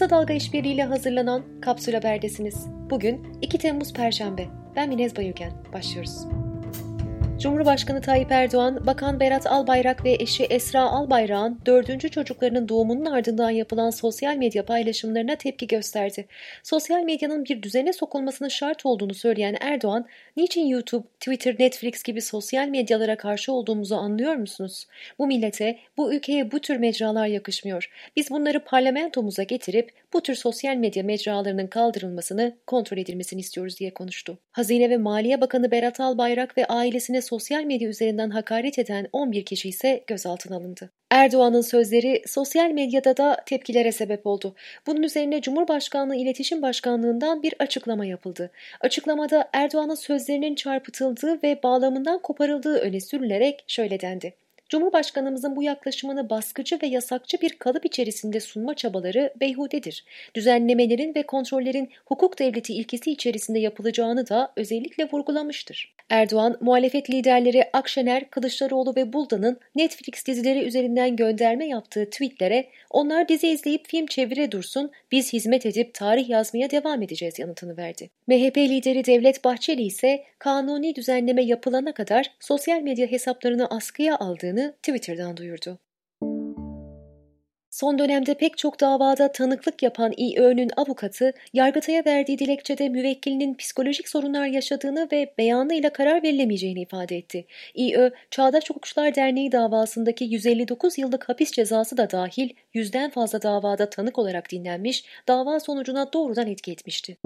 Kısa Dalga işbirliğiyle hazırlanan Kapsül Haber'desiniz. Bugün 2 Temmuz Perşembe. Ben Minez Bayülgen. Başlıyoruz. Cumhurbaşkanı Tayyip Erdoğan, Bakan Berat Albayrak ve eşi Esra Albayrak'ın dördüncü çocuklarının doğumunun ardından yapılan sosyal medya paylaşımlarına tepki gösterdi. Sosyal medyanın bir düzene sokulmasının şart olduğunu söyleyen Erdoğan, niçin YouTube, Twitter, Netflix gibi sosyal medyalara karşı olduğumuzu anlıyor musunuz? Bu millete, bu ülkeye bu tür mecralar yakışmıyor. Biz bunları parlamentomuza getirip bu tür sosyal medya mecralarının kaldırılmasını, kontrol edilmesini istiyoruz diye konuştu. Hazine ve Maliye Bakanı Berat Albayrak ve ailesine sosyal medya üzerinden hakaret eden 11 kişi ise gözaltına alındı. Erdoğan'ın sözleri sosyal medyada da tepkilere sebep oldu. Bunun üzerine Cumhurbaşkanlığı İletişim Başkanlığı'ndan bir açıklama yapıldı. Açıklamada Erdoğan'ın sözlerinin çarpıtıldığı ve bağlamından koparıldığı öne sürülerek şöyle dendi. Cumhurbaşkanımızın bu yaklaşımını baskıcı ve yasakçı bir kalıp içerisinde sunma çabaları beyhudedir. Düzenlemelerin ve kontrollerin hukuk devleti ilkesi içerisinde yapılacağını da özellikle vurgulamıştır. Erdoğan, muhalefet liderleri Akşener, Kılıçdaroğlu ve Buldan'ın Netflix dizileri üzerinden gönderme yaptığı tweetlere onlar dizi izleyip film çevire dursun, biz hizmet edip tarih yazmaya devam edeceğiz yanıtını verdi. MHP lideri Devlet Bahçeli ise kanuni düzenleme yapılana kadar sosyal medya hesaplarını askıya aldığını Twitter'dan duyurdu. Son dönemde pek çok davada tanıklık yapan İÖ'nün avukatı, Yargıtay'a verdiği dilekçede müvekkilinin psikolojik sorunlar yaşadığını ve beyanıyla karar verilemeyeceğini ifade etti. İÖ, Çağdaş Hukukçular Derneği davasındaki 159 yıllık hapis cezası da dahil yüzden fazla davada tanık olarak dinlenmiş, dava sonucuna doğrudan etki etmişti.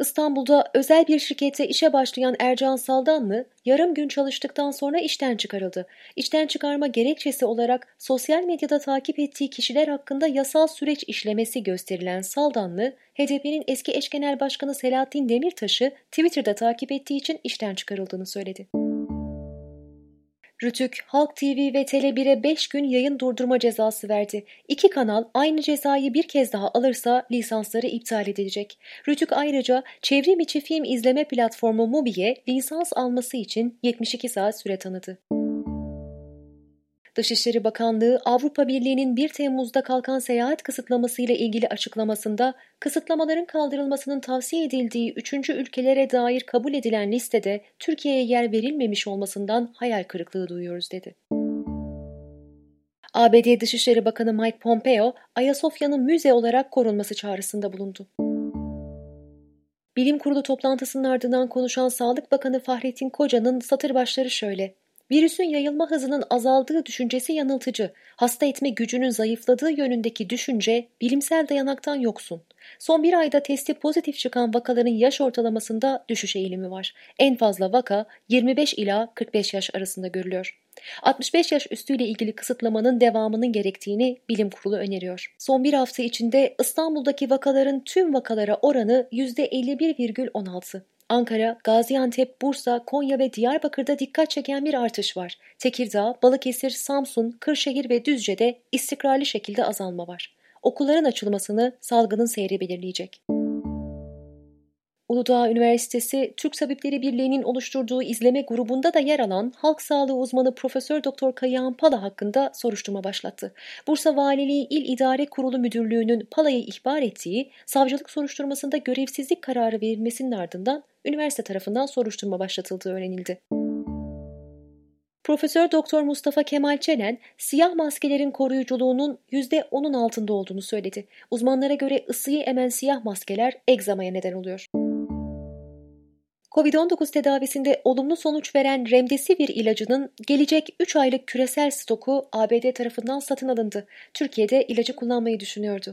İstanbul'da özel bir şirkette işe başlayan Ercan Saldanlı yarım gün çalıştıktan sonra işten çıkarıldı. İşten çıkarma gerekçesi olarak sosyal medyada takip ettiği kişiler hakkında yasal süreç işlemesi gösterilen Saldanlı, HDP'nin eski eş genel başkanı Selahattin Demirtaş'ı Twitter'da takip ettiği için işten çıkarıldığını söyledi. Rütük, Halk TV ve Tele1'e 5 gün yayın durdurma cezası verdi. İki kanal aynı cezayı bir kez daha alırsa lisansları iptal edilecek. Rütük ayrıca çevrim içi film izleme platformu Mubi'ye lisans alması için 72 saat süre tanıdı. Dışişleri Bakanlığı Avrupa Birliği'nin 1 Temmuz'da kalkan seyahat kısıtlaması ile ilgili açıklamasında kısıtlamaların kaldırılmasının tavsiye edildiği üçüncü ülkelere dair kabul edilen listede Türkiye'ye yer verilmemiş olmasından hayal kırıklığı duyuyoruz dedi. ABD Dışişleri Bakanı Mike Pompeo, Ayasofya'nın müze olarak korunması çağrısında bulundu. Bilim Kurulu toplantısının ardından konuşan Sağlık Bakanı Fahrettin Koca'nın satır başları şöyle. Virüsün yayılma hızının azaldığı düşüncesi yanıltıcı. Hasta etme gücünün zayıfladığı yönündeki düşünce bilimsel dayanaktan yoksun. Son bir ayda testi pozitif çıkan vakaların yaş ortalamasında düşüş eğilimi var. En fazla vaka 25 ila 45 yaş arasında görülüyor. 65 yaş üstüyle ilgili kısıtlamanın devamının gerektiğini bilim kurulu öneriyor. Son bir hafta içinde İstanbul'daki vakaların tüm vakalara oranı %51,16. Ankara, Gaziantep, Bursa, Konya ve Diyarbakır'da dikkat çeken bir artış var. Tekirdağ, Balıkesir, Samsun, Kırşehir ve Düzce'de istikrarlı şekilde azalma var. Okulların açılmasını salgının seyri belirleyecek. Uludağ Üniversitesi Türk Tabipleri Birliği'nin oluşturduğu izleme grubunda da yer alan halk sağlığı uzmanı Profesör Doktor Kayahan Pala hakkında soruşturma başlattı. Bursa Valiliği İl İdare Kurulu Müdürlüğü'nün Pala'yı ihbar ettiği savcılık soruşturmasında görevsizlik kararı verilmesinin ardından üniversite tarafından soruşturma başlatıldığı öğrenildi. Profesör Doktor Mustafa Kemal Çelen, siyah maskelerin koruyuculuğunun %10'un altında olduğunu söyledi. Uzmanlara göre ısıyı emen siyah maskeler egzamaya neden oluyor. Covid-19 tedavisinde olumlu sonuç veren Remdesivir ilacının gelecek 3 aylık küresel stoku ABD tarafından satın alındı. Türkiye'de ilacı kullanmayı düşünüyordu.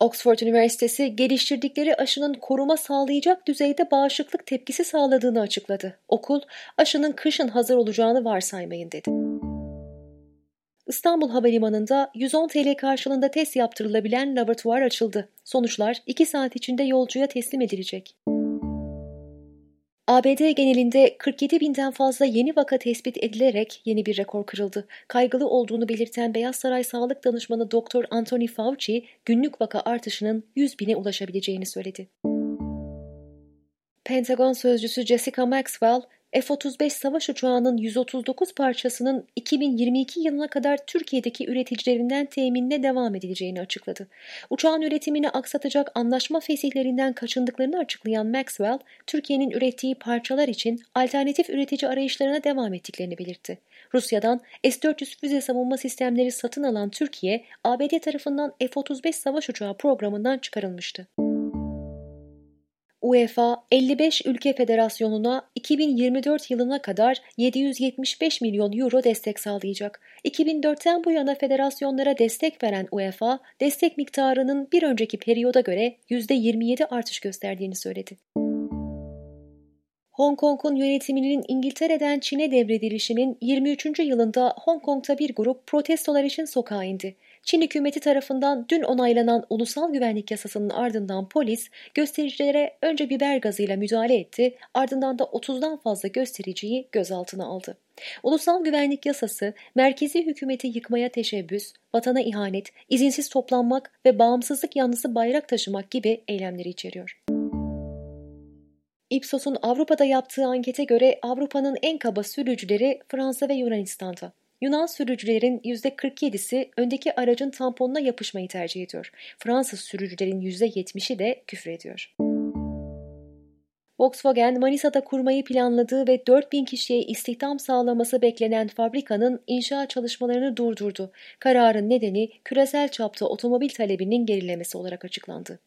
Oxford Üniversitesi geliştirdikleri aşının koruma sağlayacak düzeyde bağışıklık tepkisi sağladığını açıkladı. Okul, aşının kışın hazır olacağını varsaymayın dedi. İstanbul Havalimanı'nda 110 TL karşılığında test yaptırılabilen laboratuvar açıldı. Sonuçlar 2 saat içinde yolcuya teslim edilecek. ABD genelinde 47 binden fazla yeni vaka tespit edilerek yeni bir rekor kırıldı. Kaygılı olduğunu belirten Beyaz Saray Sağlık Danışmanı Dr. Anthony Fauci, günlük vaka artışının 100 bine ulaşabileceğini söyledi. Pentagon sözcüsü Jessica Maxwell, F-35 savaş uçağının 139 parçasının 2022 yılına kadar Türkiye'deki üreticilerinden teminine devam edileceğini açıkladı. Uçağın üretimini aksatacak anlaşma fesihlerinden kaçındıklarını açıklayan Maxwell, Türkiye'nin ürettiği parçalar için alternatif üretici arayışlarına devam ettiklerini belirtti. Rusya'dan S-400 füze savunma sistemleri satın alan Türkiye, ABD tarafından F-35 savaş uçağı programından çıkarılmıştı. UEFA 55 ülke federasyonuna 2024 yılına kadar 775 milyon euro destek sağlayacak. 2004'ten bu yana federasyonlara destek veren UEFA, destek miktarının bir önceki periyoda göre %27 artış gösterdiğini söyledi. Hong Kong'un yönetiminin İngiltere'den Çin'e devredilişinin 23. yılında Hong Kong'ta bir grup protestolar için sokağa indi. Çin hükümeti tarafından dün onaylanan ulusal güvenlik yasasının ardından polis göstericilere önce biber gazıyla müdahale etti, ardından da 30'dan fazla göstericiyi gözaltına aldı. Ulusal güvenlik yasası, merkezi hükümeti yıkmaya teşebbüs, vatana ihanet, izinsiz toplanmak ve bağımsızlık yanlısı bayrak taşımak gibi eylemleri içeriyor. Ipsos'un Avrupa'da yaptığı ankete göre Avrupa'nın en kaba sürücüleri Fransa ve Yunanistan'da. Yunan sürücülerin %47'si öndeki aracın tamponuna yapışmayı tercih ediyor. Fransız sürücülerin %70'i de küfür ediyor. Volkswagen, Manisa'da kurmayı planladığı ve 4000 kişiye istihdam sağlaması beklenen fabrikanın inşaat çalışmalarını durdurdu. Kararın nedeni küresel çapta otomobil talebinin gerilemesi olarak açıklandı.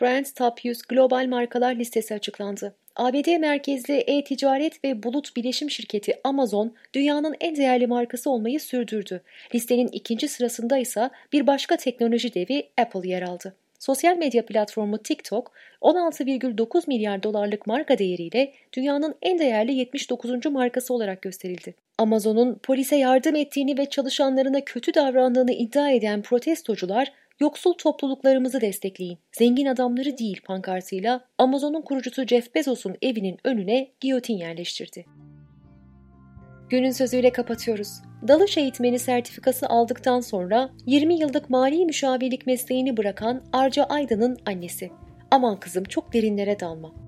Brand Top 100 global markalar listesi açıklandı. ABD merkezli e-ticaret ve bulut bileşim şirketi Amazon dünyanın en değerli markası olmayı sürdürdü. Listenin ikinci sırasında ise bir başka teknoloji devi Apple yer aldı. Sosyal medya platformu TikTok 16,9 milyar dolarlık marka değeriyle dünyanın en değerli 79. markası olarak gösterildi. Amazon'un polise yardım ettiğini ve çalışanlarına kötü davrandığını iddia eden protestocular Yoksul topluluklarımızı destekleyin. Zengin adamları değil pankartıyla Amazon'un kurucusu Jeff Bezos'un evinin önüne giyotin yerleştirdi. Günün sözüyle kapatıyoruz. Dalış eğitmeni sertifikası aldıktan sonra 20 yıllık mali müşavirlik mesleğini bırakan Arca Aydın'ın annesi. Aman kızım çok derinlere dalma.